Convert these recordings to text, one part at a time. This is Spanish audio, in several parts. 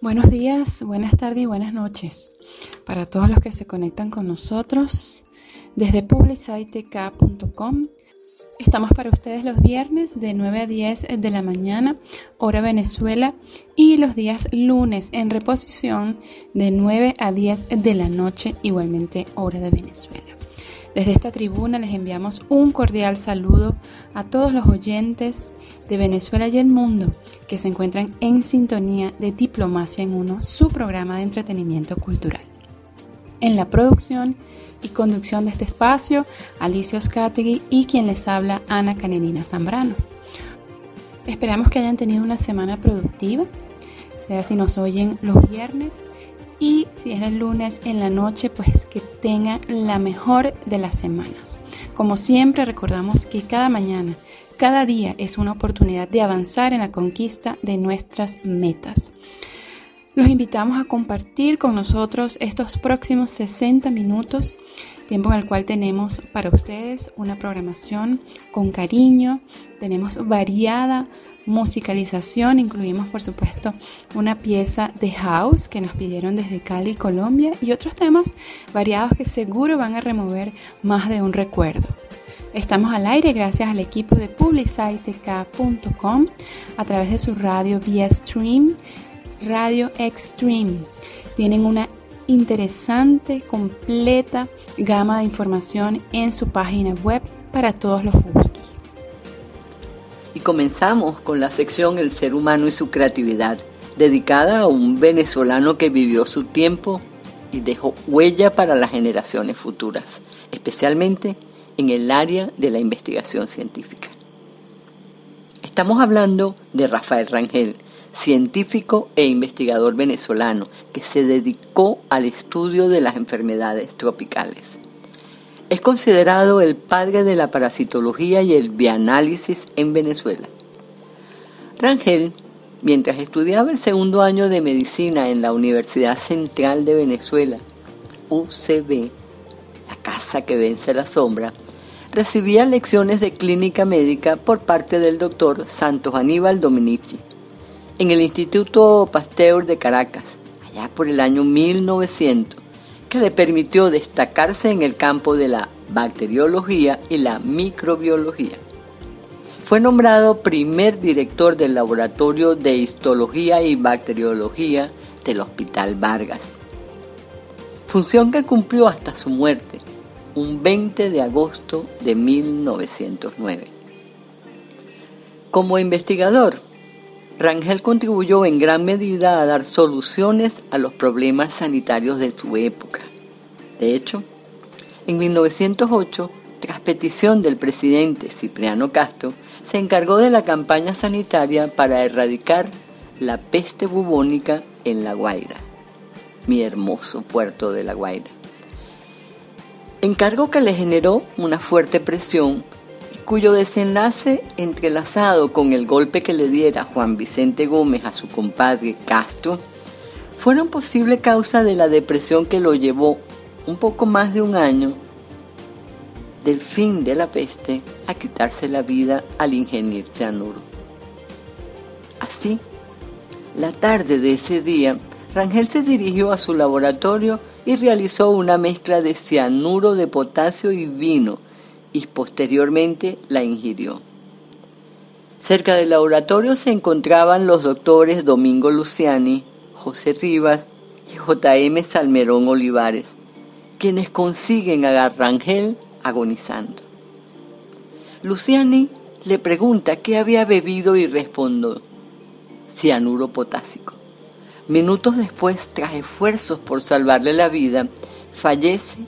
Buenos días, buenas tardes y buenas noches para todos los que se conectan con nosotros desde publicitek.com. Estamos para ustedes los viernes de 9 a 10 de la mañana, hora Venezuela, y los días lunes en reposición de 9 a 10 de la noche, igualmente hora de Venezuela. Desde esta tribuna les enviamos un cordial saludo a todos los oyentes de Venezuela y el mundo que se encuentran en sintonía de Diplomacia en Uno, su programa de entretenimiento cultural. En la producción y conducción de este espacio, Alicia Oscategui y quien les habla, Ana Canelina Zambrano. Esperamos que hayan tenido una semana productiva, sea si nos oyen los viernes y si es el lunes en la noche, pues que tengan la mejor de las semanas. Como siempre recordamos que cada mañana cada día es una oportunidad de avanzar en la conquista de nuestras metas. Los invitamos a compartir con nosotros estos próximos 60 minutos, tiempo en el cual tenemos para ustedes una programación con cariño, tenemos variada musicalización, incluimos por supuesto una pieza de house que nos pidieron desde Cali, Colombia y otros temas variados que seguro van a remover más de un recuerdo. Estamos al aire gracias al equipo de publicitek.com a través de su radio vía stream, Radio Extreme. Tienen una interesante, completa gama de información en su página web para todos los gustos. Y comenzamos con la sección El ser humano y su creatividad, dedicada a un venezolano que vivió su tiempo y dejó huella para las generaciones futuras, especialmente en el área de la investigación científica. Estamos hablando de Rafael Rangel, científico e investigador venezolano que se dedicó al estudio de las enfermedades tropicales. Es considerado el padre de la parasitología y el bianálisis en Venezuela. Rangel, mientras estudiaba el segundo año de medicina en la Universidad Central de Venezuela, UCB, la casa que vence la sombra, recibía lecciones de clínica médica por parte del doctor Santos Aníbal Dominici en el Instituto Pasteur de Caracas, allá por el año 1900, que le permitió destacarse en el campo de la bacteriología y la microbiología. Fue nombrado primer director del Laboratorio de Histología y Bacteriología del Hospital Vargas, función que cumplió hasta su muerte un 20 de agosto de 1909. Como investigador, Rangel contribuyó en gran medida a dar soluciones a los problemas sanitarios de su época. De hecho, en 1908, tras petición del presidente Cipriano Castro, se encargó de la campaña sanitaria para erradicar la peste bubónica en La Guaira, mi hermoso puerto de La Guaira encargo que le generó una fuerte presión cuyo desenlace entrelazado con el golpe que le diera Juan Vicente Gómez a su compadre Castro, fueron posible causa de la depresión que lo llevó un poco más de un año del fin de la peste a quitarse la vida al ingeniero cianuro. Así, la tarde de ese día, Rangel se dirigió a su laboratorio y realizó una mezcla de cianuro de potasio y vino y posteriormente la ingirió. Cerca del laboratorio se encontraban los doctores Domingo Luciani, José Rivas y J.M. Salmerón Olivares, quienes consiguen a Rangel agonizando. Luciani le pregunta qué había bebido y respondió, cianuro potásico. Minutos después, tras esfuerzos por salvarle la vida, fallece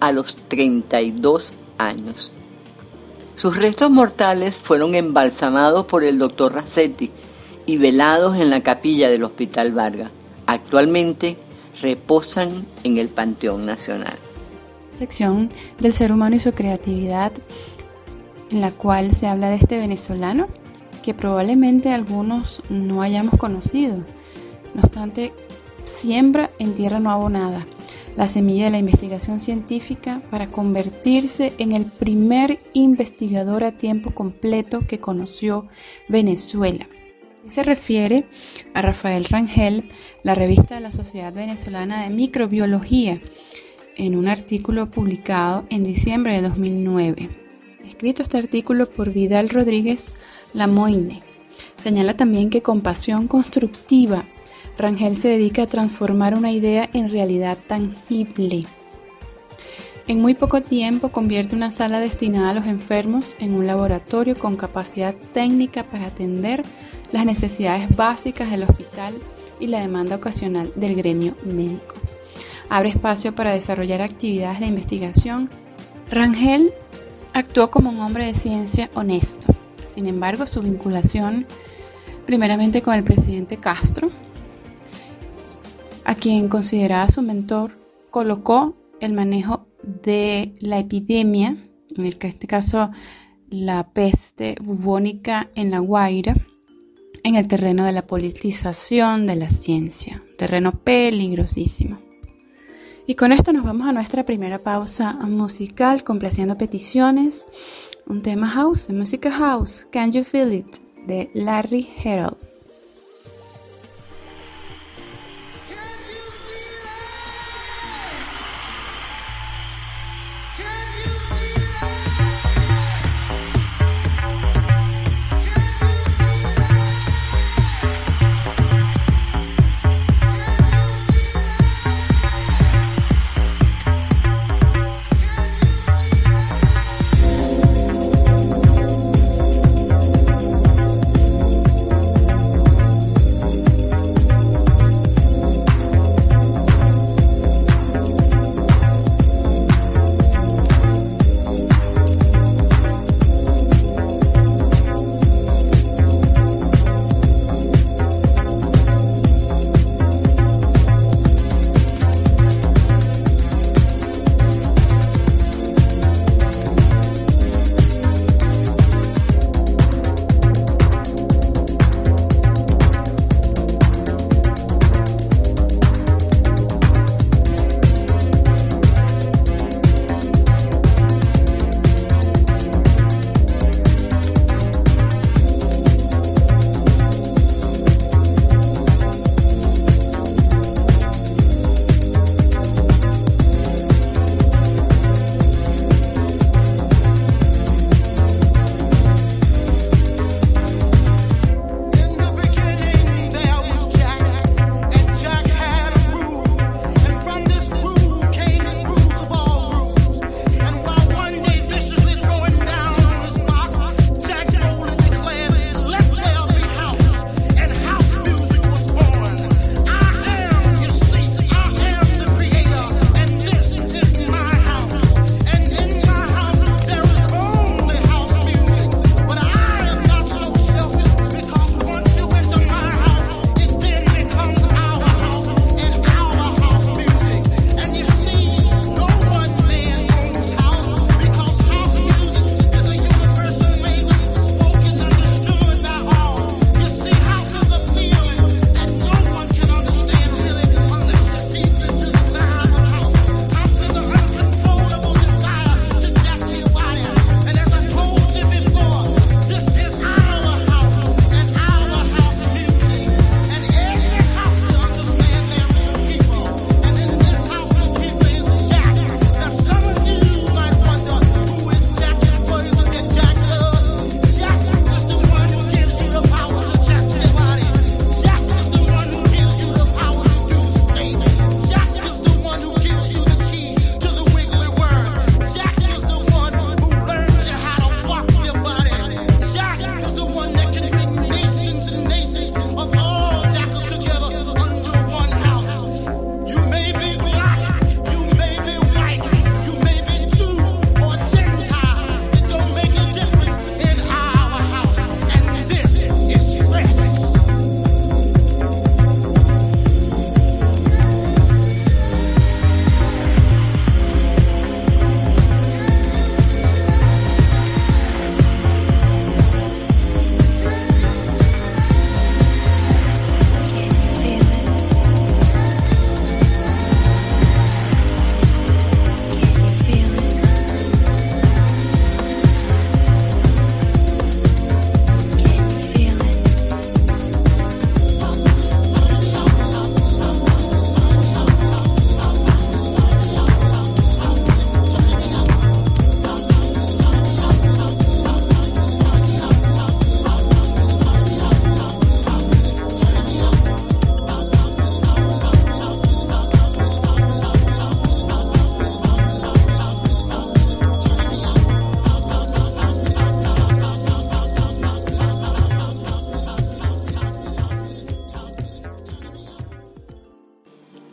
a los 32 años. Sus restos mortales fueron embalsamados por el doctor Rassetti y velados en la capilla del Hospital Vargas. Actualmente reposan en el Panteón Nacional. Sección del ser humano y su creatividad, en la cual se habla de este venezolano que probablemente algunos no hayamos conocido no obstante, siembra en tierra no abonada la semilla de la investigación científica para convertirse en el primer investigador a tiempo completo que conoció Venezuela. Se refiere a Rafael Rangel, la revista de la Sociedad Venezolana de Microbiología, en un artículo publicado en diciembre de 2009. Escrito este artículo por Vidal Rodríguez Lamoine. Señala también que con pasión constructiva, Rangel se dedica a transformar una idea en realidad tangible. En muy poco tiempo convierte una sala destinada a los enfermos en un laboratorio con capacidad técnica para atender las necesidades básicas del hospital y la demanda ocasional del gremio médico. Abre espacio para desarrollar actividades de investigación. Rangel actuó como un hombre de ciencia honesto. Sin embargo, su vinculación primeramente con el presidente Castro, a quien consideraba su mentor, colocó el manejo de la epidemia, en este caso la peste bubónica en La Guaira, en el terreno de la politización de la ciencia, terreno peligrosísimo. Y con esto nos vamos a nuestra primera pausa musical, complaciendo peticiones. Un tema house, música house, Can You Feel It, de Larry Herald.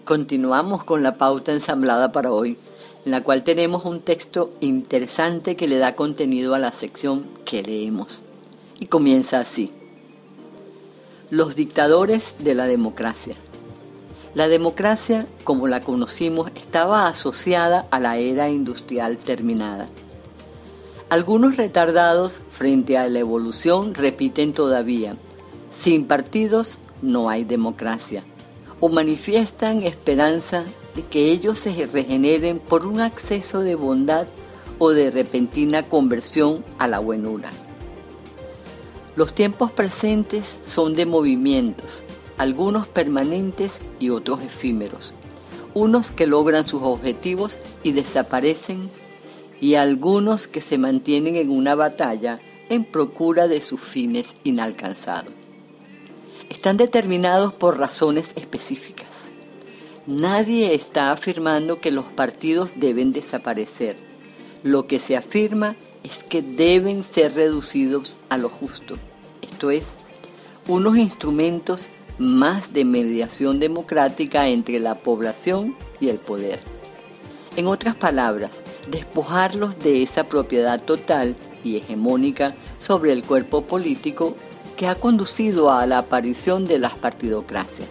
Continuamos con la pauta ensamblada para hoy, en la cual tenemos un texto interesante que le da contenido a la sección que leemos. Y comienza así. Los dictadores de la democracia. La democracia, como la conocimos, estaba asociada a la era industrial terminada. Algunos retardados frente a la evolución repiten todavía, sin partidos no hay democracia o manifiestan esperanza de que ellos se regeneren por un acceso de bondad o de repentina conversión a la buenura. Los tiempos presentes son de movimientos, algunos permanentes y otros efímeros, unos que logran sus objetivos y desaparecen y algunos que se mantienen en una batalla en procura de sus fines inalcanzados están determinados por razones específicas. Nadie está afirmando que los partidos deben desaparecer. Lo que se afirma es que deben ser reducidos a lo justo, esto es, unos instrumentos más de mediación democrática entre la población y el poder. En otras palabras, despojarlos de esa propiedad total y hegemónica sobre el cuerpo político que ha conducido a la aparición de las partidocracias,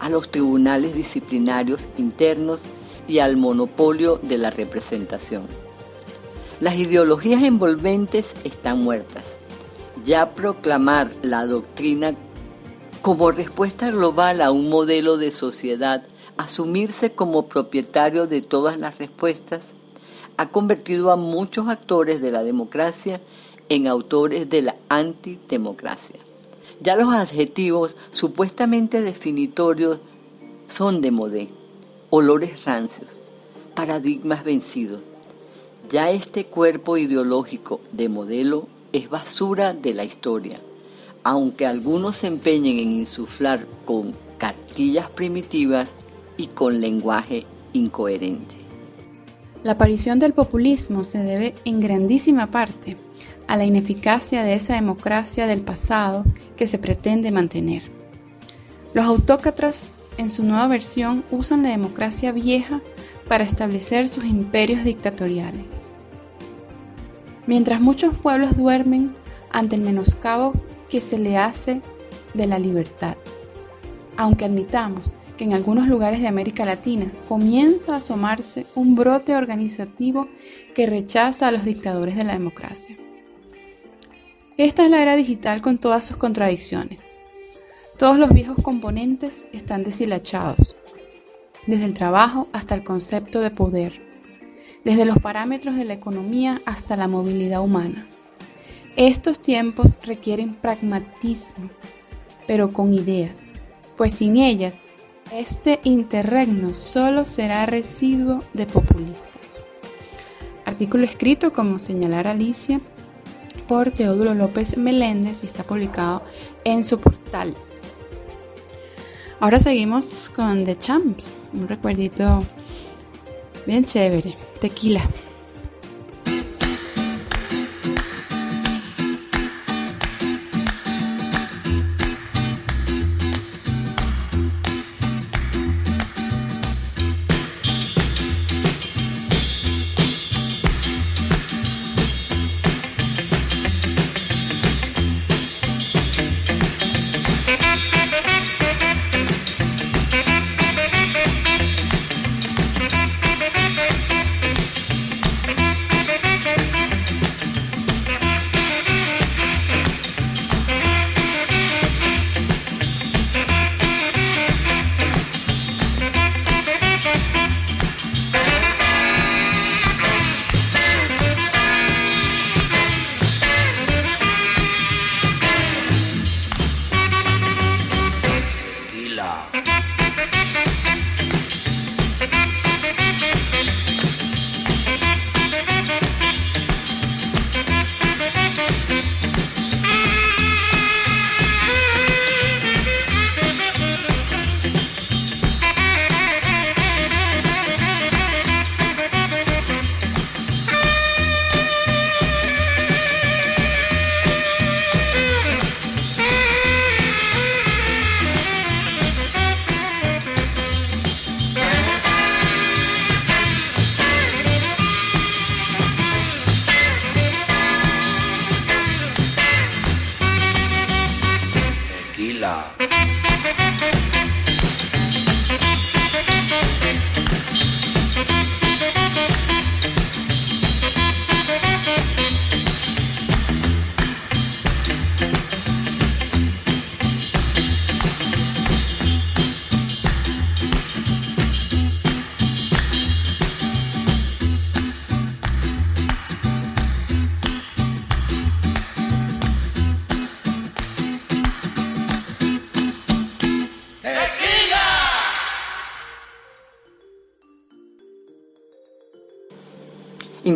a los tribunales disciplinarios internos y al monopolio de la representación. Las ideologías envolventes están muertas. Ya proclamar la doctrina como respuesta global a un modelo de sociedad, asumirse como propietario de todas las respuestas, ha convertido a muchos actores de la democracia en autores de la antidemocracia. Ya los adjetivos supuestamente definitorios son de modé, olores rancios, paradigmas vencidos. Ya este cuerpo ideológico de modelo es basura de la historia, aunque algunos se empeñen en insuflar con cartillas primitivas y con lenguaje incoherente. La aparición del populismo se debe en grandísima parte a la ineficacia de esa democracia del pasado que se pretende mantener. Los autócratas, en su nueva versión, usan la democracia vieja para establecer sus imperios dictatoriales. Mientras muchos pueblos duermen ante el menoscabo que se le hace de la libertad, aunque admitamos que en algunos lugares de América Latina comienza a asomarse un brote organizativo que rechaza a los dictadores de la democracia. Esta es la era digital con todas sus contradicciones. Todos los viejos componentes están deshilachados, desde el trabajo hasta el concepto de poder, desde los parámetros de la economía hasta la movilidad humana. Estos tiempos requieren pragmatismo, pero con ideas, pues sin ellas, este interregno solo será residuo de populistas. Artículo escrito, como señalara Alicia, por Teodulo López Meléndez y está publicado en su portal. Ahora seguimos con The Champs, un recuerdito bien chévere, tequila.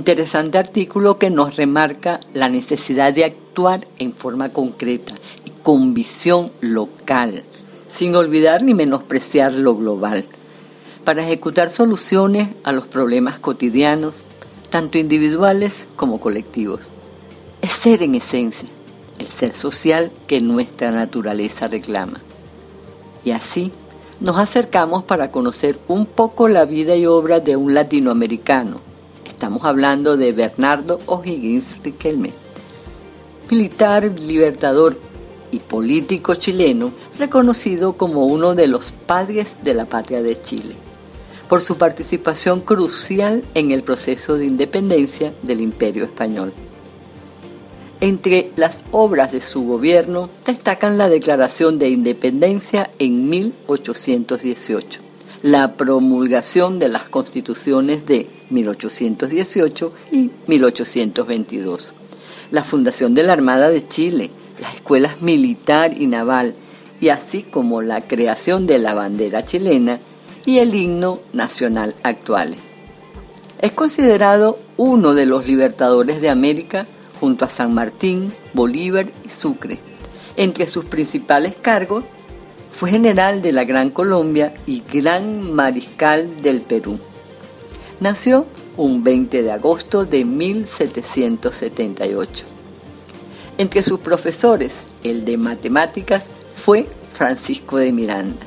Interesante artículo que nos remarca la necesidad de actuar en forma concreta y con visión local, sin olvidar ni menospreciar lo global, para ejecutar soluciones a los problemas cotidianos, tanto individuales como colectivos. Es ser en esencia, el ser social que nuestra naturaleza reclama. Y así nos acercamos para conocer un poco la vida y obra de un latinoamericano. Estamos hablando de Bernardo O'Higgins Riquelme, militar, libertador y político chileno, reconocido como uno de los padres de la patria de Chile, por su participación crucial en el proceso de independencia del Imperio Español. Entre las obras de su gobierno destacan la Declaración de Independencia en 1818, la promulgación de las constituciones de 1818 y 1822, la fundación de la Armada de Chile, las escuelas militar y naval, y así como la creación de la bandera chilena y el himno nacional actual. Es considerado uno de los libertadores de América junto a San Martín, Bolívar y Sucre. Entre sus principales cargos fue general de la Gran Colombia y gran mariscal del Perú. Nació un 20 de agosto de 1778. Entre sus profesores, el de matemáticas fue Francisco de Miranda,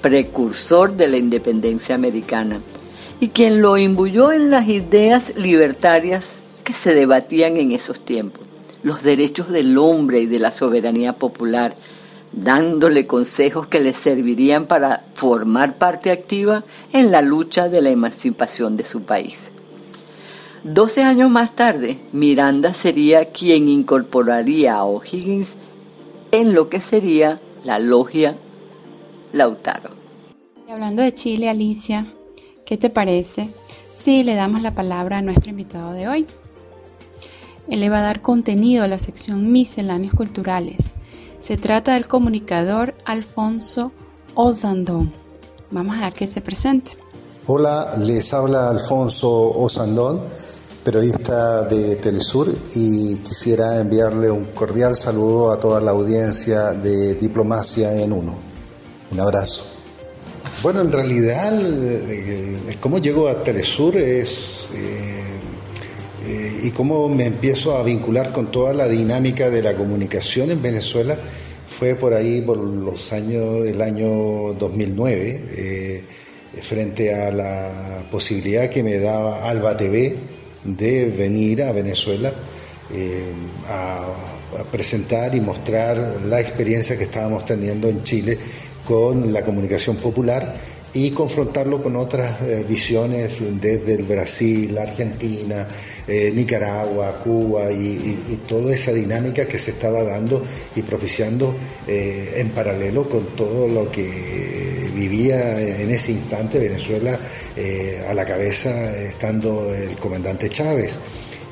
precursor de la independencia americana, y quien lo imbuyó en las ideas libertarias que se debatían en esos tiempos, los derechos del hombre y de la soberanía popular, dándole consejos que le servirían para formar parte activa en la lucha de la emancipación de su país. Doce años más tarde, Miranda sería quien incorporaría a O'Higgins en lo que sería la logia Lautaro. hablando de Chile, Alicia, ¿qué te parece si le damos la palabra a nuestro invitado de hoy? Él le va a dar contenido a la sección Misceláneos Culturales. Se trata del comunicador Alfonso Osandón. Vamos a dar que se presente. Hola, les habla Alfonso Osandón, periodista de Telesur, y quisiera enviarle un cordial saludo a toda la audiencia de Diplomacia en Uno. Un abrazo. Bueno, en realidad, cómo llego a Telesur es eh, eh, y cómo me empiezo a vincular con toda la dinámica de la comunicación en Venezuela fue por ahí por los años del año 2009 eh, frente a la posibilidad que me daba Alba TV de venir a Venezuela eh, a, presentar y mostrar la experiencia que estábamos teniendo en Chile con la comunicación popular y confrontarlo con otras visiones desde el Brasil, Argentina, eh, Nicaragua, Cuba y, toda esa dinámica que se estaba dando y propiciando eh, en paralelo con todo lo que vivía en ese instante Venezuela eh, a la cabeza estando el comandante Chávez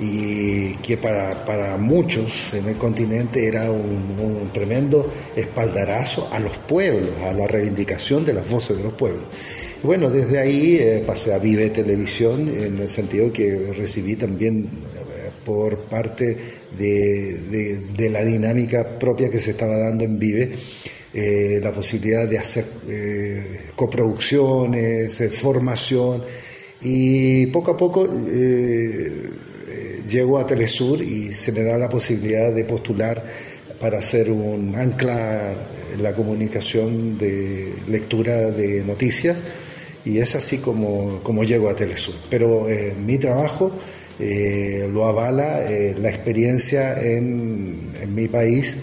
y que para, muchos en el continente era un, tremendo espaldarazo a los pueblos, a la reivindicación de las voces de los pueblos. Bueno, desde ahí eh, pasé a Vive Televisión en el sentido que recibí también eh, por parte de, la dinámica propia que se estaba dando en Vive, eh, la posibilidad de hacer coproducciones, formación y poco a poco llego a Telesur y se me da la posibilidad de postular para hacer un ancla en la comunicación de lectura de noticias y es así como, como llego a Telesur. Pero eh, mi trabajo eh, lo avala eh, la experiencia en, en, mi país,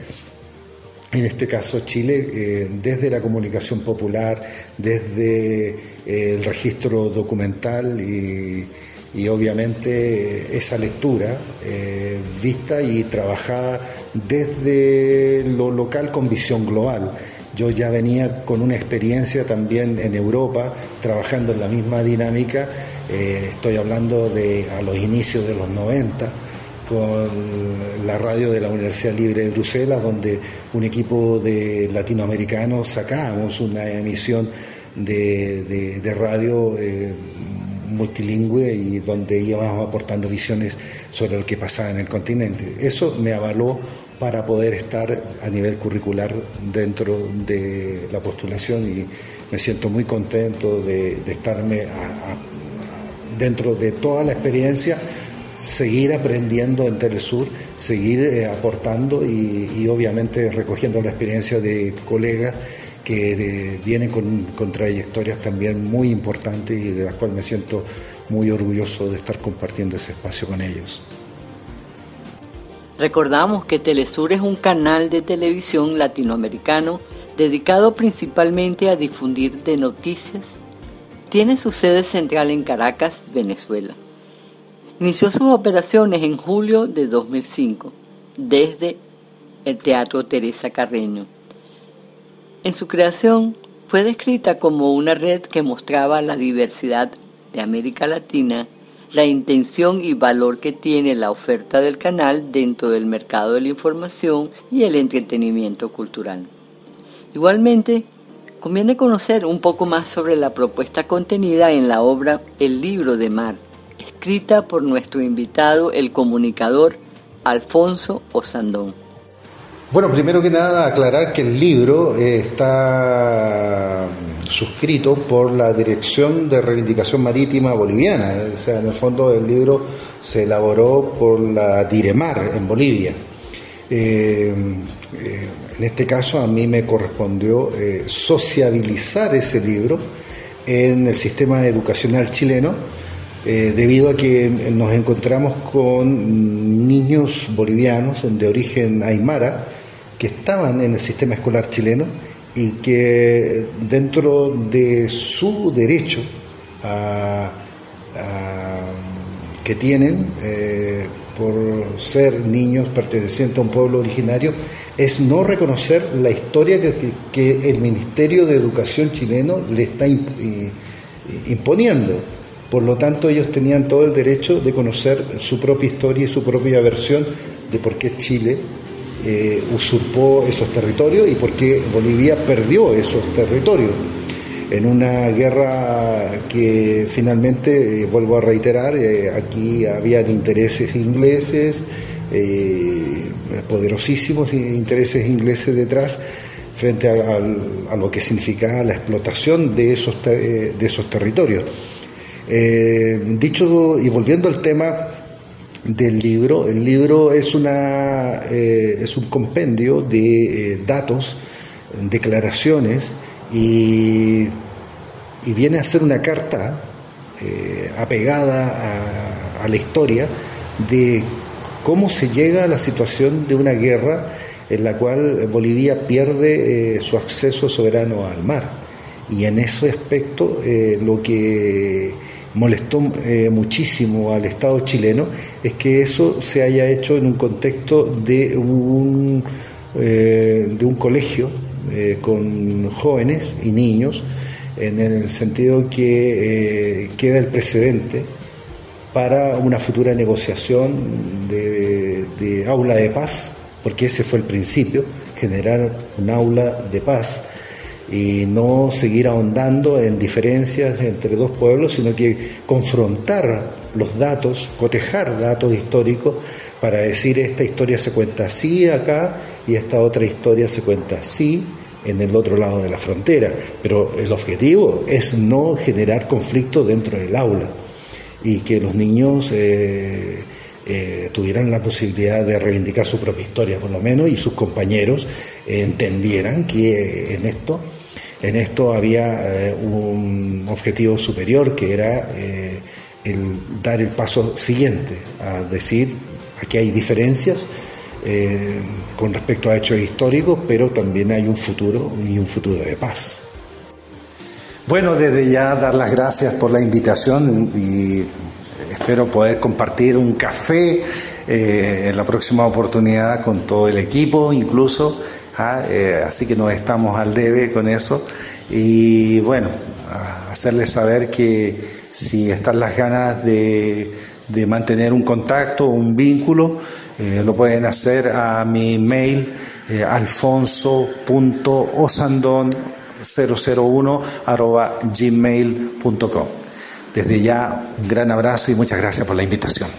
en este caso Chile, desde la comunicación popular, desde el registro documental y, y obviamente esa lectura vista y trabajada desde lo local con visión global. Yo ya venía con una experiencia también en Europa, trabajando en la misma dinámica, eh, estoy hablando de a los inicios de los 90, con la radio de la Universidad Libre de Bruselas, donde un equipo de latinoamericanos sacábamos una emisión de, radio eh, multilingüe y donde íbamos aportando visiones sobre lo que pasaba en el continente. Eso me avaló para poder estar a nivel curricular dentro de la postulación y me siento muy contento de, estarme dentro de toda la experiencia, seguir aprendiendo en Telesur, seguir eh, aportando y, obviamente recogiendo la experiencia de colegas que vienen con, con trayectorias también muy importantes y de las cuales me siento muy orgulloso de estar compartiendo ese espacio con ellos. Recordamos que Telesur es un canal de televisión latinoamericano dedicado principalmente a difundir de noticias. Tiene su sede central en Caracas, Venezuela. Inició sus operaciones en julio de 2005 desde el Teatro Teresa Carreño. En su creación fue descrita como una red que mostraba la diversidad de América Latina la intención y valor que tiene la oferta del canal dentro del mercado de la información y el entretenimiento cultural. Igualmente, conviene conocer un poco más sobre la propuesta contenida en la obra El libro de mar, escrita por nuestro invitado, el comunicador Alfonso Osandón. Bueno, primero que nada aclarar que el libro eh, está suscrito por la Dirección de Reivindicación Marítima Boliviana, eh, o sea, en el fondo el libro se elaboró por la Diremar en Bolivia. Eh, en este caso a mí me correspondió sociabilizar ese libro en el sistema educacional chileno, debido a que nos encontramos con niños bolivianos de origen aymara, que estaban en el sistema escolar chileno y que dentro de su derecho que tienen eh, por ser niños pertenecientes a un pueblo originario es no reconocer la historia que, el Ministerio de Educación chileno le está imponiendo. Por lo tanto, ellos tenían todo el derecho de conocer su propia historia y su propia versión de por qué Chile eh, usurpó esos territorios y por qué Bolivia perdió esos territorios en una guerra que finalmente, eh, vuelvo a reiterar, eh, aquí habían intereses ingleses, poderosísimos intereses ingleses detrás, frente a, lo que significaba la explotación de esos, de esos territorios. dicho y volviendo al tema del libro. El libro es, una, eh, es un compendio de eh, datos, declaraciones y, viene a ser una carta eh, apegada a, a, la historia de cómo se llega a la situación de una guerra en la cual Bolivia pierde su acceso soberano al mar. Y en ese aspecto lo que molestó eh, muchísimo al Estado chileno es que eso se haya hecho en un contexto de un, eh, de un colegio eh, con jóvenes y niños, en el sentido que queda el precedente para una futura negociación de, de aula de paz, porque ese fue el principio, generar un aula de paz y no seguir ahondando en diferencias entre dos pueblos, sino que confrontar los datos, cotejar datos históricos para decir esta historia se cuenta así acá y esta otra historia se cuenta así en el otro lado de la frontera. Pero el objetivo es no generar conflicto dentro del aula y que los niños eh, eh, tuvieran la posibilidad de reivindicar su propia historia, por lo menos, y sus compañeros entendieran que en esto en esto había eh, un objetivo superior que era eh, el dar el paso siguiente, a decir, aquí hay diferencias eh, con respecto a hechos históricos, pero también hay un futuro y un futuro de paz. Bueno, desde ya dar las gracias por la invitación y espero poder compartir un café en la próxima oportunidad con todo el equipo, incluso ¿ah? Eh, así que nos estamos al debe con eso. Y bueno, hacerles saber que si están las ganas de, mantener un contacto, un vínculo, eh, lo pueden hacer a mi mail eh, alfonso.osandon001 gmail.com. Desde ya, un gran abrazo y muchas gracias por la invitación.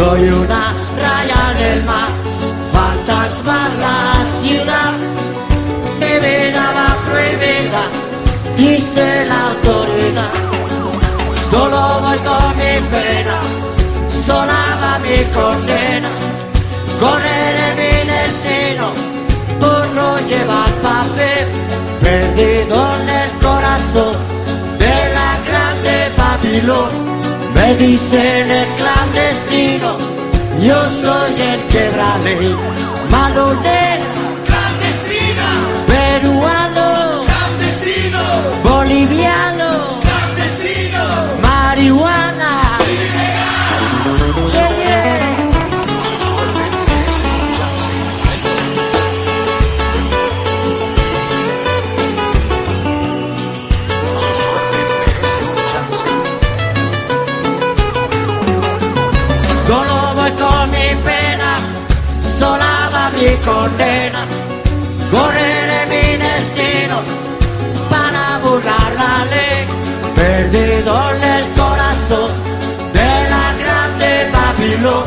Soy una raya en el mar, fantasma la ciudad. Mi vida va prohibida, dice la autoridad. Solo voy con mi pena, sola va mi condena. Correré mi destino por no llevar papel, perdido en el corazón de la grande Babilón. Me dicen el clandestino, yo soy el quebrale, malonero, clandestina, peruano, clandestino, boliviano, clandestino, marihuana. Condena. Correré mi destino para burlar la ley. Perdido en el corazón de la grande Babilón.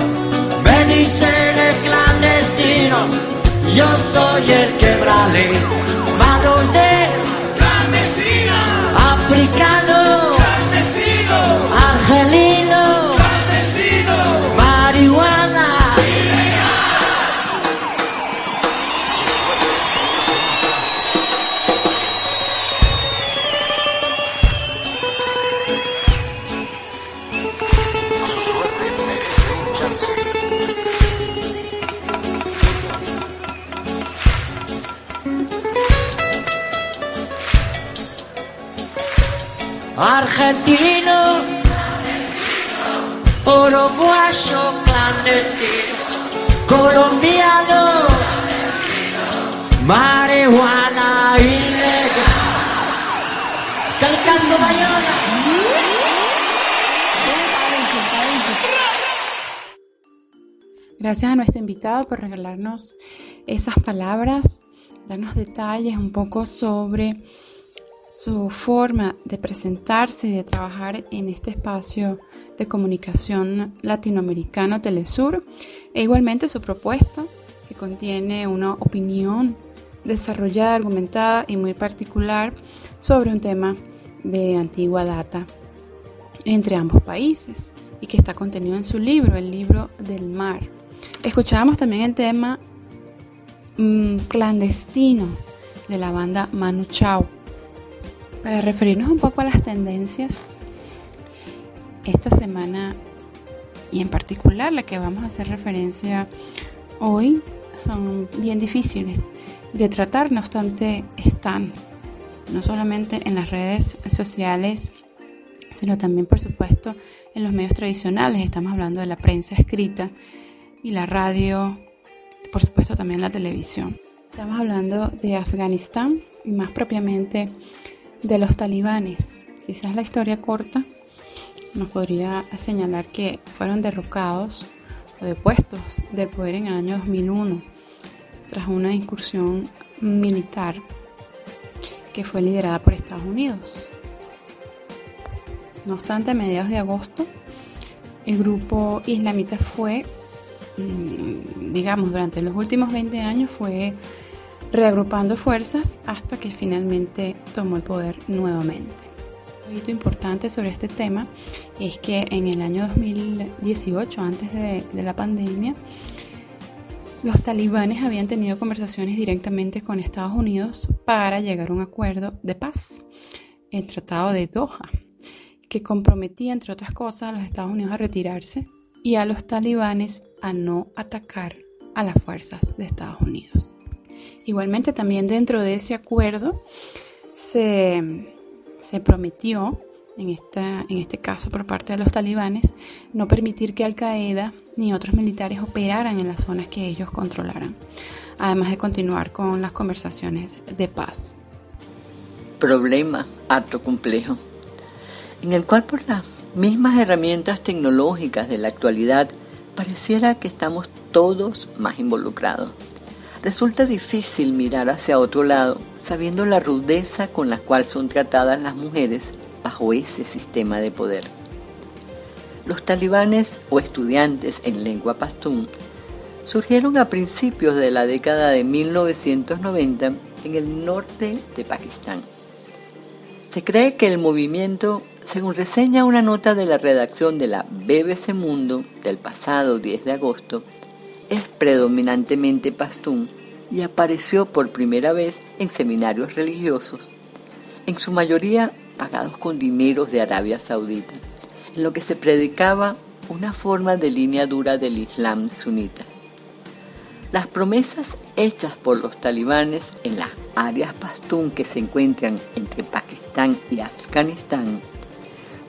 Me dicen el clandestino, yo soy el quebrale. Gracias a nuestro invitado por regalarnos esas palabras, darnos detalles un poco sobre su forma de presentarse y de trabajar en este espacio de comunicación latinoamericano Telesur e igualmente su propuesta que contiene una opinión desarrollada, argumentada y muy particular sobre un tema de antigua data entre ambos países y que está contenido en su libro, el libro del mar. Escuchábamos también el tema mmm, clandestino de la banda Manu Chao. Para referirnos un poco a las tendencias, esta semana y en particular la que vamos a hacer referencia hoy son bien difíciles de tratar, no obstante están no solamente en las redes sociales sino también, por supuesto, en los medios tradicionales. Estamos hablando de la prensa escrita y la radio, por supuesto también la televisión. Estamos hablando de Afganistán y más propiamente de los talibanes. Quizás la historia corta nos podría señalar que fueron derrocados o depuestos del poder en el año 2001 tras una incursión militar que fue liderada por Estados Unidos. No obstante, a mediados de agosto, el grupo islamita fue, mm, digamos, durante los últimos 20 años fue reagrupando fuerzas hasta que finalmente tomó el poder nuevamente. Un hito importante sobre este tema es que en el año 2018, antes de, de la pandemia, los talibanes habían tenido conversaciones directamente con Estados Unidos para llegar a un acuerdo de paz, el Tratado de Doha, que comprometía, entre otras cosas, a los Estados Unidos a retirarse y a los talibanes a no atacar a las fuerzas de Estados Unidos. Igualmente, también dentro de ese acuerdo se, se prometió en, esta, en este caso por parte de los talibanes, no permitir que Al Qaeda ni otros militares operaran en las zonas que ellos controlaran, además de continuar con las conversaciones de paz. Problema harto complejo, en el cual por las mismas herramientas tecnológicas de la actualidad pareciera que estamos todos más involucrados. Resulta difícil mirar hacia otro lado sabiendo la rudeza con la cual son tratadas las mujeres bajo ese sistema de poder. Los talibanes o estudiantes en lengua pastún surgieron a principios de la década de 1990 en el norte de Pakistán. Se cree que el movimiento, según reseña una nota de la redacción de la BBC Mundo del pasado 10 de agosto, es predominantemente pastún y apareció por primera vez en seminarios religiosos, en su mayoría pagados con dineros de Arabia Saudita, en lo que se predicaba una forma de línea dura del Islam sunita. Las promesas hechas por los talibanes en las áreas pastún que se encuentran entre Pakistán y Afganistán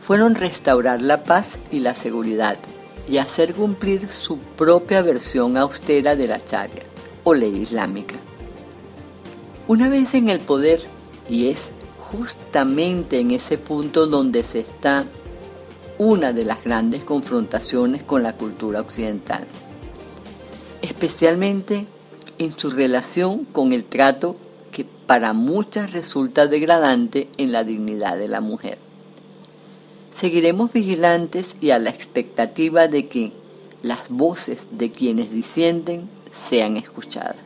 fueron restaurar la paz y la seguridad y hacer cumplir su propia versión austera de la Sharia o ley islámica. Una vez en el poder, y es justamente en ese punto donde se está una de las grandes confrontaciones con la cultura occidental, especialmente en su relación con el trato que para muchas resulta degradante en la dignidad de la mujer. Seguiremos vigilantes y a la expectativa de que las voces de quienes disienten sean escuchadas.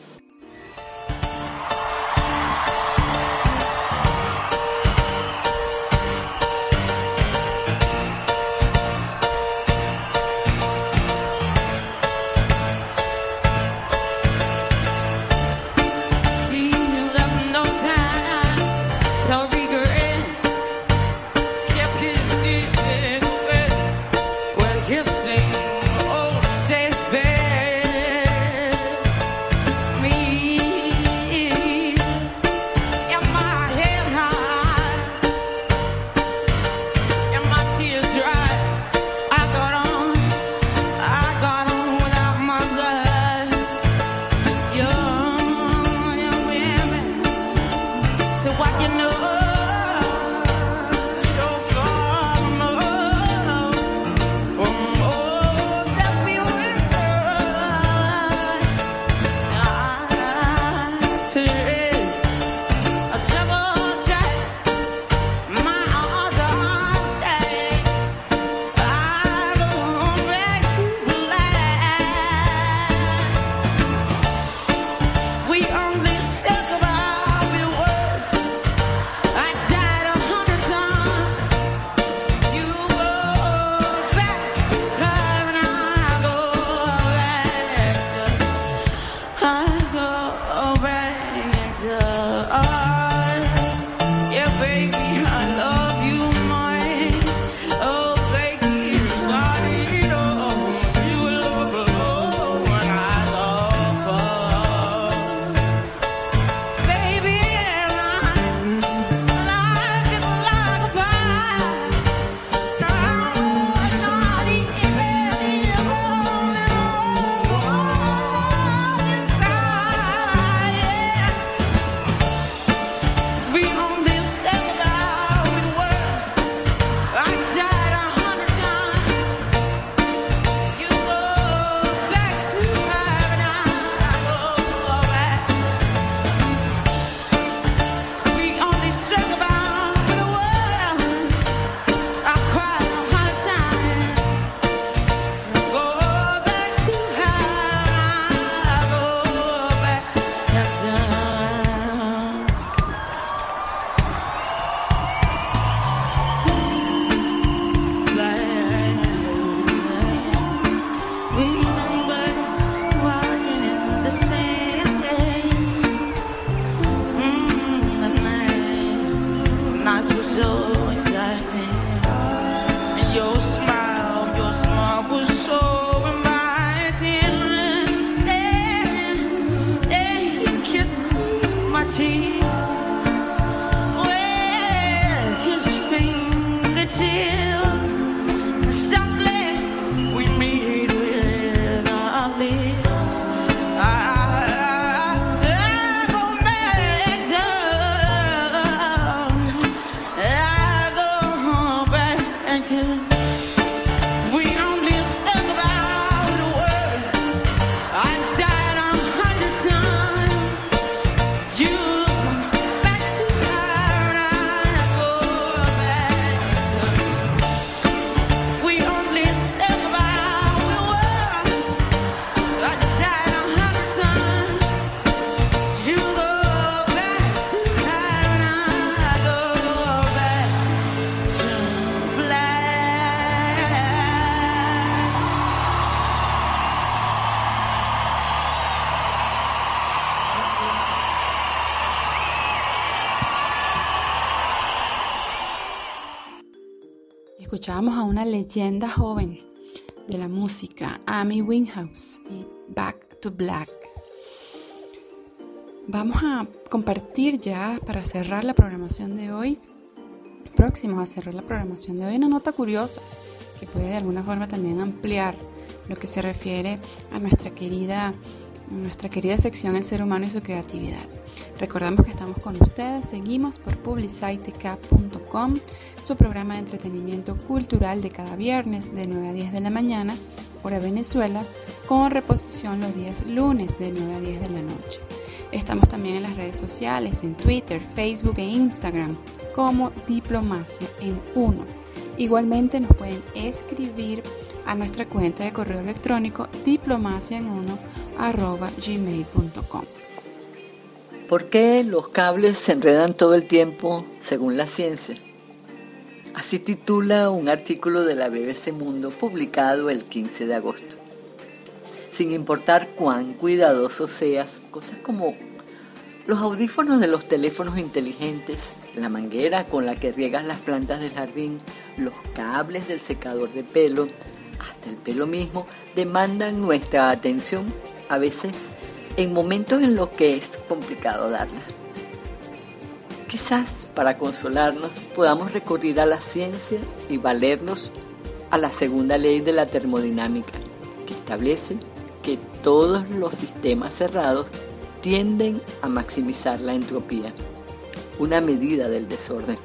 Escuchábamos a una leyenda joven de la música, Amy Winehouse y Back to Black. Vamos a compartir ya para cerrar la programación de hoy, próximos a cerrar la programación de hoy, una nota curiosa que puede de alguna forma también ampliar lo que se refiere a nuestra querida, nuestra querida sección El ser humano y su creatividad. Recordamos que estamos con ustedes, seguimos por publicitek.com, su programa de entretenimiento cultural de cada viernes de 9 a 10 de la mañana, hora Venezuela, con reposición los días lunes de 9 a 10 de la noche. Estamos también en las redes sociales, en Twitter, Facebook e Instagram, como Diplomacia en Uno. Igualmente nos pueden escribir a nuestra cuenta de correo electrónico diplomaciaenuno.gmail.com. ¿Por qué los cables se enredan todo el tiempo según la ciencia? Así titula un artículo de la BBC Mundo publicado el 15 de agosto. Sin importar cuán cuidadoso seas, cosas como los audífonos de los teléfonos inteligentes, la manguera con la que riegas las plantas del jardín, los cables del secador de pelo, hasta el pelo mismo, demandan nuestra atención, a veces en momentos en los que es complicado darla. Quizás para consolarnos podamos recurrir a la ciencia y valernos a la segunda ley de la termodinámica, que establece que todos los sistemas cerrados tienden a maximizar la entropía, una medida del desorden.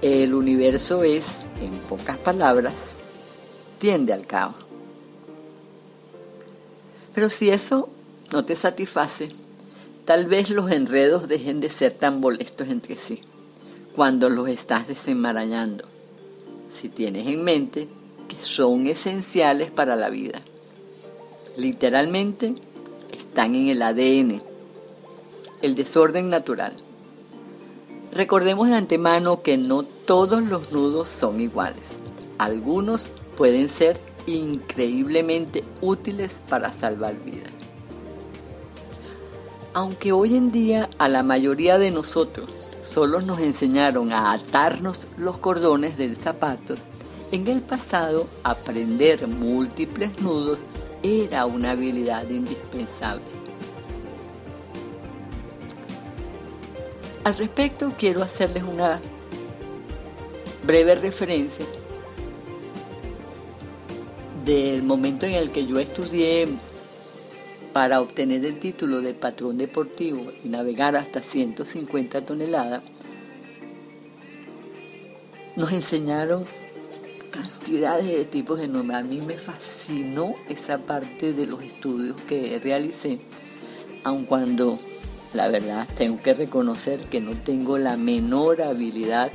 El universo es, en pocas palabras, tiende al caos. Pero si eso no te satisface, tal vez los enredos dejen de ser tan molestos entre sí cuando los estás desenmarañando, si tienes en mente que son esenciales para la vida. Literalmente están en el ADN, el desorden natural. Recordemos de antemano que no todos los nudos son iguales. Algunos pueden ser increíblemente útiles para salvar vidas. Aunque hoy en día a la mayoría de nosotros solo nos enseñaron a atarnos los cordones del zapato, en el pasado aprender múltiples nudos era una habilidad indispensable. Al respecto quiero hacerles una breve referencia del momento en el que yo estudié para obtener el título de patrón deportivo y navegar hasta 150 toneladas, nos enseñaron cantidades de tipos de nombres. A mí me fascinó esa parte de los estudios que realicé, aun cuando la verdad tengo que reconocer que no tengo la menor habilidad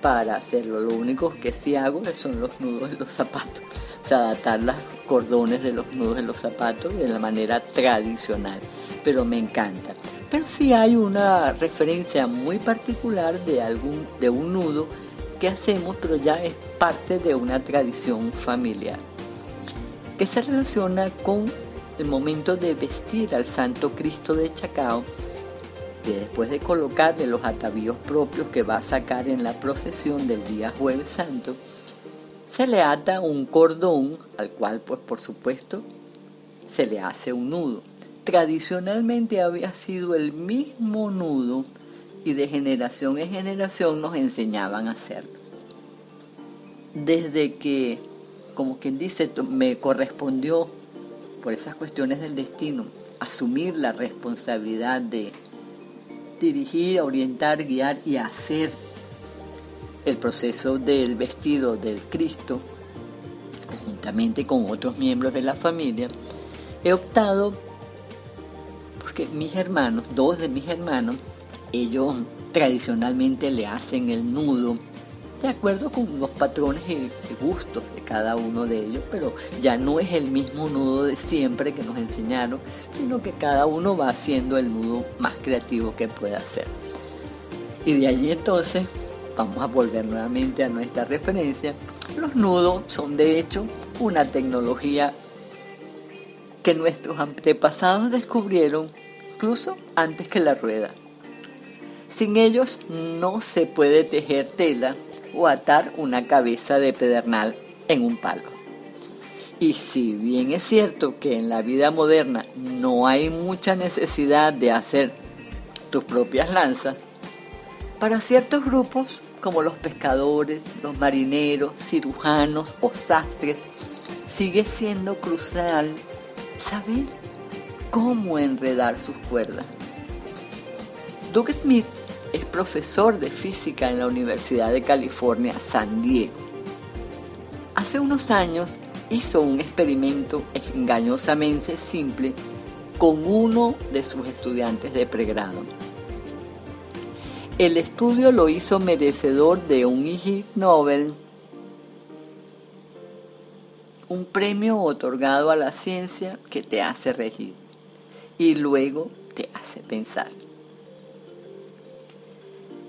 para hacerlo. Lo único que sí hago son los nudos de los zapatos, o sea, adaptar los cordones de los nudos de los zapatos de la manera tradicional, pero me encanta. Pero sí hay una referencia muy particular de algún de un nudo que hacemos, pero ya es parte de una tradición familiar, que se relaciona con el momento de vestir al Santo Cristo de Chacao que después de colocarle los atavíos propios que va a sacar en la procesión del día jueves santo, se le ata un cordón al cual pues por supuesto se le hace un nudo. Tradicionalmente había sido el mismo nudo y de generación en generación nos enseñaban a hacerlo. Desde que, como quien dice, me correspondió por esas cuestiones del destino asumir la responsabilidad de dirigir, orientar, guiar y hacer el proceso del vestido del Cristo, conjuntamente con otros miembros de la familia, he optado porque mis hermanos, dos de mis hermanos, ellos tradicionalmente le hacen el nudo de acuerdo con los patrones y gustos de cada uno de ellos, pero ya no es el mismo nudo de siempre que nos enseñaron, sino que cada uno va haciendo el nudo más creativo que pueda hacer. Y de allí entonces vamos a volver nuevamente a nuestra referencia. Los nudos son de hecho una tecnología que nuestros antepasados descubrieron incluso antes que la rueda. Sin ellos no se puede tejer tela o atar una cabeza de pedernal en un palo. Y si bien es cierto que en la vida moderna no hay mucha necesidad de hacer tus propias lanzas, para ciertos grupos como los pescadores, los marineros, cirujanos o sastres, sigue siendo crucial saber cómo enredar sus cuerdas. Doug Smith es profesor de física en la Universidad de California, San Diego. Hace unos años hizo un experimento engañosamente simple con uno de sus estudiantes de pregrado. El estudio lo hizo merecedor de un Ig Nobel, un premio otorgado a la ciencia que te hace regir y luego te hace pensar.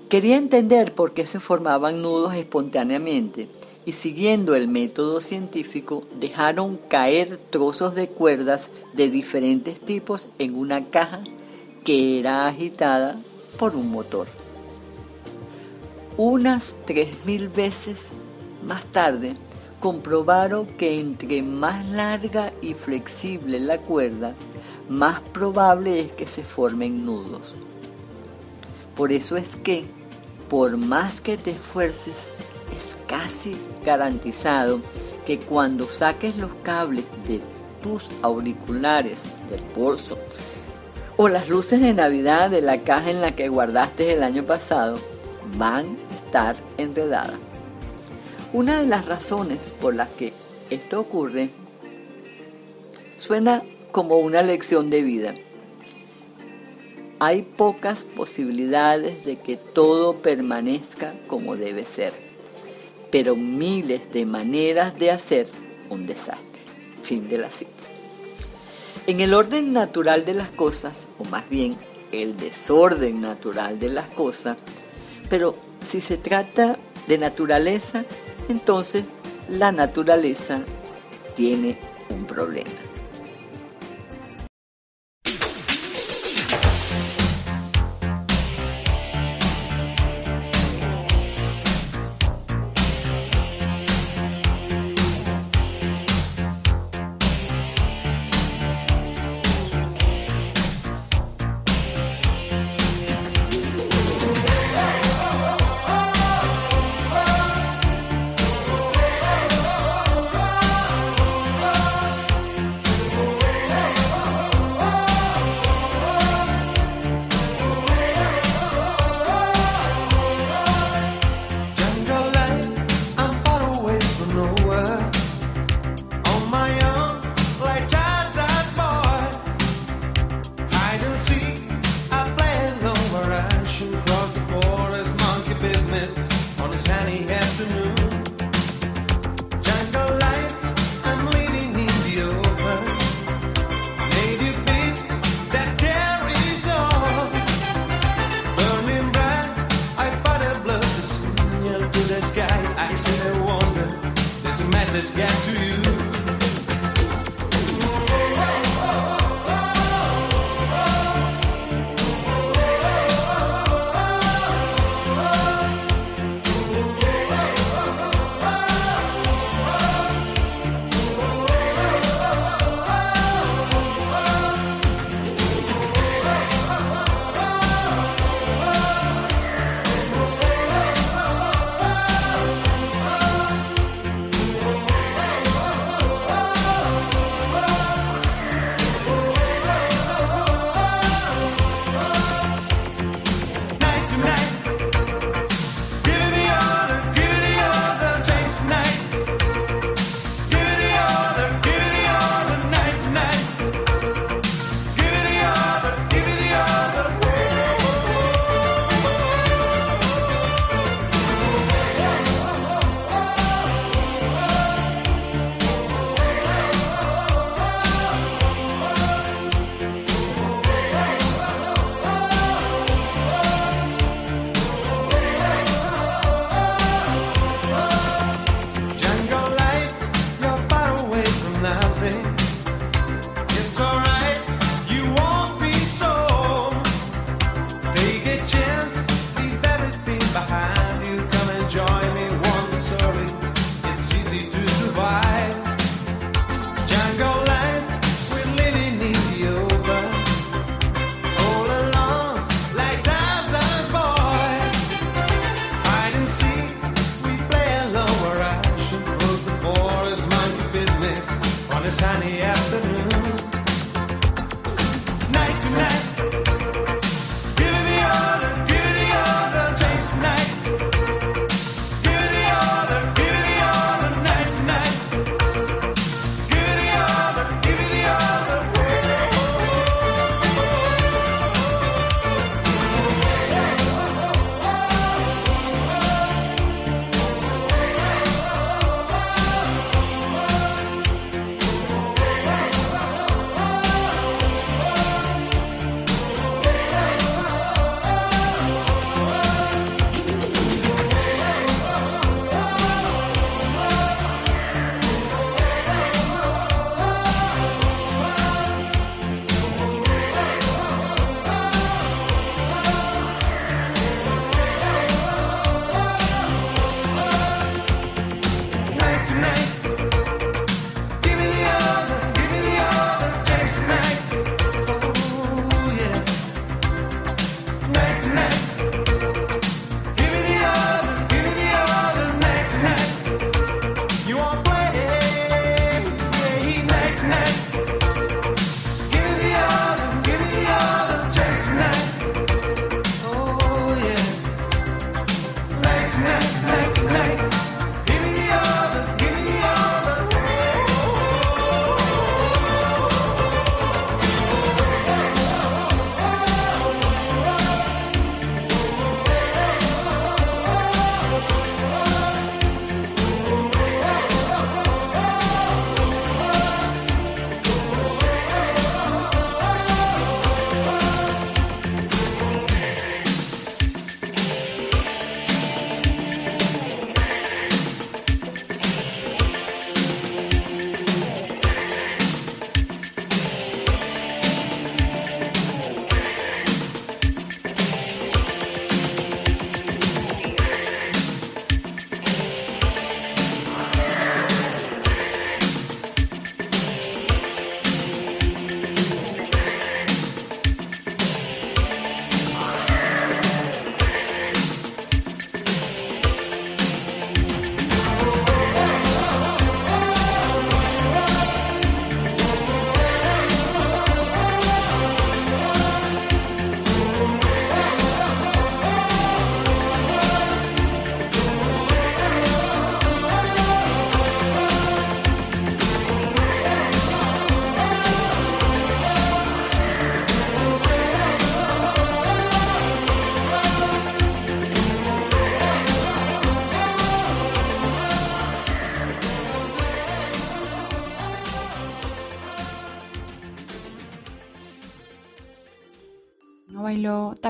Quería entender por qué se formaban nudos espontáneamente y siguiendo el método científico dejaron caer trozos de cuerdas de diferentes tipos en una caja que era agitada por un motor. Unas 3.000 veces más tarde comprobaron que entre más larga y flexible la cuerda, más probable es que se formen nudos. Por eso es que, por más que te esfuerces, es casi garantizado que cuando saques los cables de tus auriculares del bolso o las luces de Navidad de la caja en la que guardaste el año pasado, van a estar enredadas. Una de las razones por las que esto ocurre suena como una lección de vida. Hay pocas posibilidades de que todo permanezca como debe ser, pero miles de maneras de hacer un desastre. Fin de la cita. En el orden natural de las cosas, o más bien el desorden natural de las cosas, pero si se trata de naturaleza, entonces la naturaleza tiene un problema.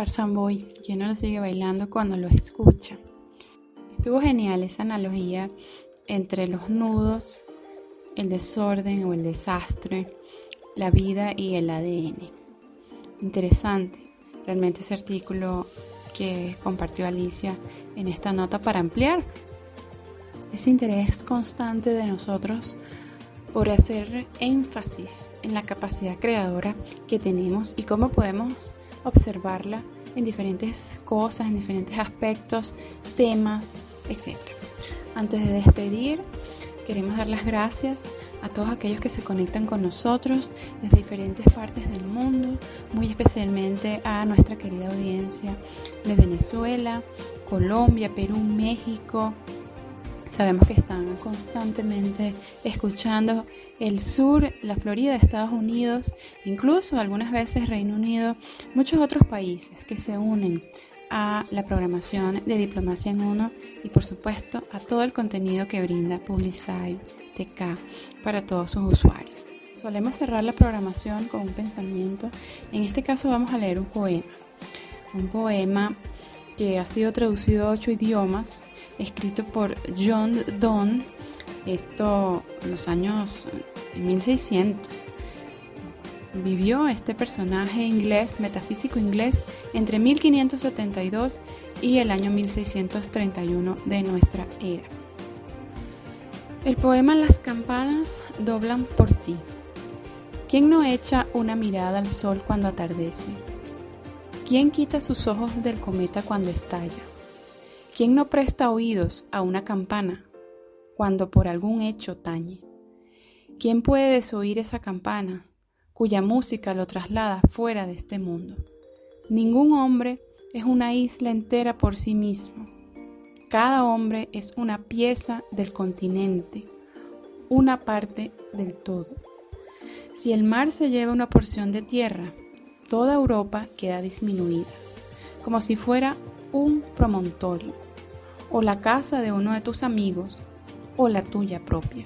Tarzan Boy, quien no lo sigue bailando cuando lo escucha. Estuvo genial esa analogía entre los nudos, el desorden o el desastre, la vida y el ADN. Interesante realmente ese artículo que compartió Alicia en esta nota para ampliar ese interés constante de nosotros por hacer énfasis en la capacidad creadora que tenemos y cómo podemos observarla en diferentes cosas, en diferentes aspectos, temas, etc. Antes de despedir, queremos dar las gracias a todos aquellos que se conectan con nosotros desde diferentes partes del mundo, muy especialmente a nuestra querida audiencia de Venezuela, Colombia, Perú, México, Sabemos que están constantemente escuchando el sur, la Florida Estados Unidos, incluso algunas veces Reino Unido, muchos otros países que se unen a la programación de Diplomacia en Uno y por supuesto a todo el contenido que brinda Publicite TK para todos sus usuarios. Solemos cerrar la programación con un pensamiento. En este caso vamos a leer un poema. Un poema que ha sido traducido a ocho idiomas escrito por John Donne, esto en los años 1600. Vivió este personaje inglés, metafísico inglés, entre 1572 y el año 1631 de nuestra era. El poema Las campanas doblan por ti. ¿Quién no echa una mirada al sol cuando atardece? ¿Quién quita sus ojos del cometa cuando estalla? ¿Quién no presta oídos a una campana cuando por algún hecho tañe? ¿Quién puede desoír esa campana, cuya música lo traslada fuera de este mundo? Ningún hombre es una isla entera por sí mismo. Cada hombre es una pieza del continente, una parte del todo. Si el mar se lleva una porción de tierra, toda Europa queda disminuida, como si fuera un promontorio, o la casa de uno de tus amigos, o la tuya propia.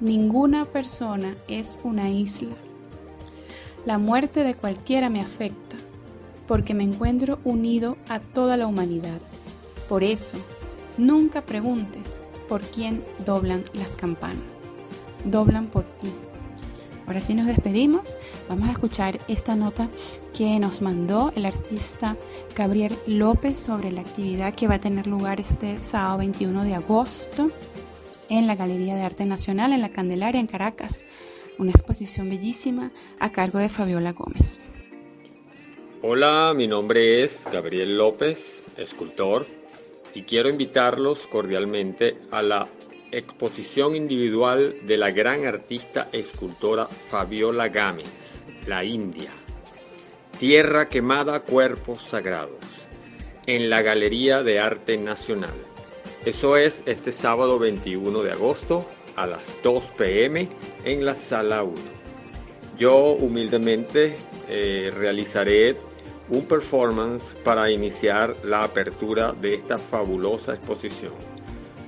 Ninguna persona es una isla. La muerte de cualquiera me afecta, porque me encuentro unido a toda la humanidad. Por eso, nunca preguntes por quién doblan las campanas. Doblan por ti. Ahora sí nos despedimos. Vamos a escuchar esta nota que nos mandó el artista Gabriel López sobre la actividad que va a tener lugar este sábado 21 de agosto en la Galería de Arte Nacional en la Candelaria en Caracas. Una exposición bellísima a cargo de Fabiola Gómez. Hola, mi nombre es Gabriel López, escultor, y quiero invitarlos cordialmente a la exposición individual de la gran artista escultora Fabiola Gámez, la India. Tierra quemada, cuerpos sagrados, en la Galería de Arte Nacional. Eso es este sábado 21 de agosto a las 2 pm en la sala 1. Yo humildemente eh, realizaré un performance para iniciar la apertura de esta fabulosa exposición.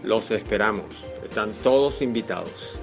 Los esperamos, están todos invitados.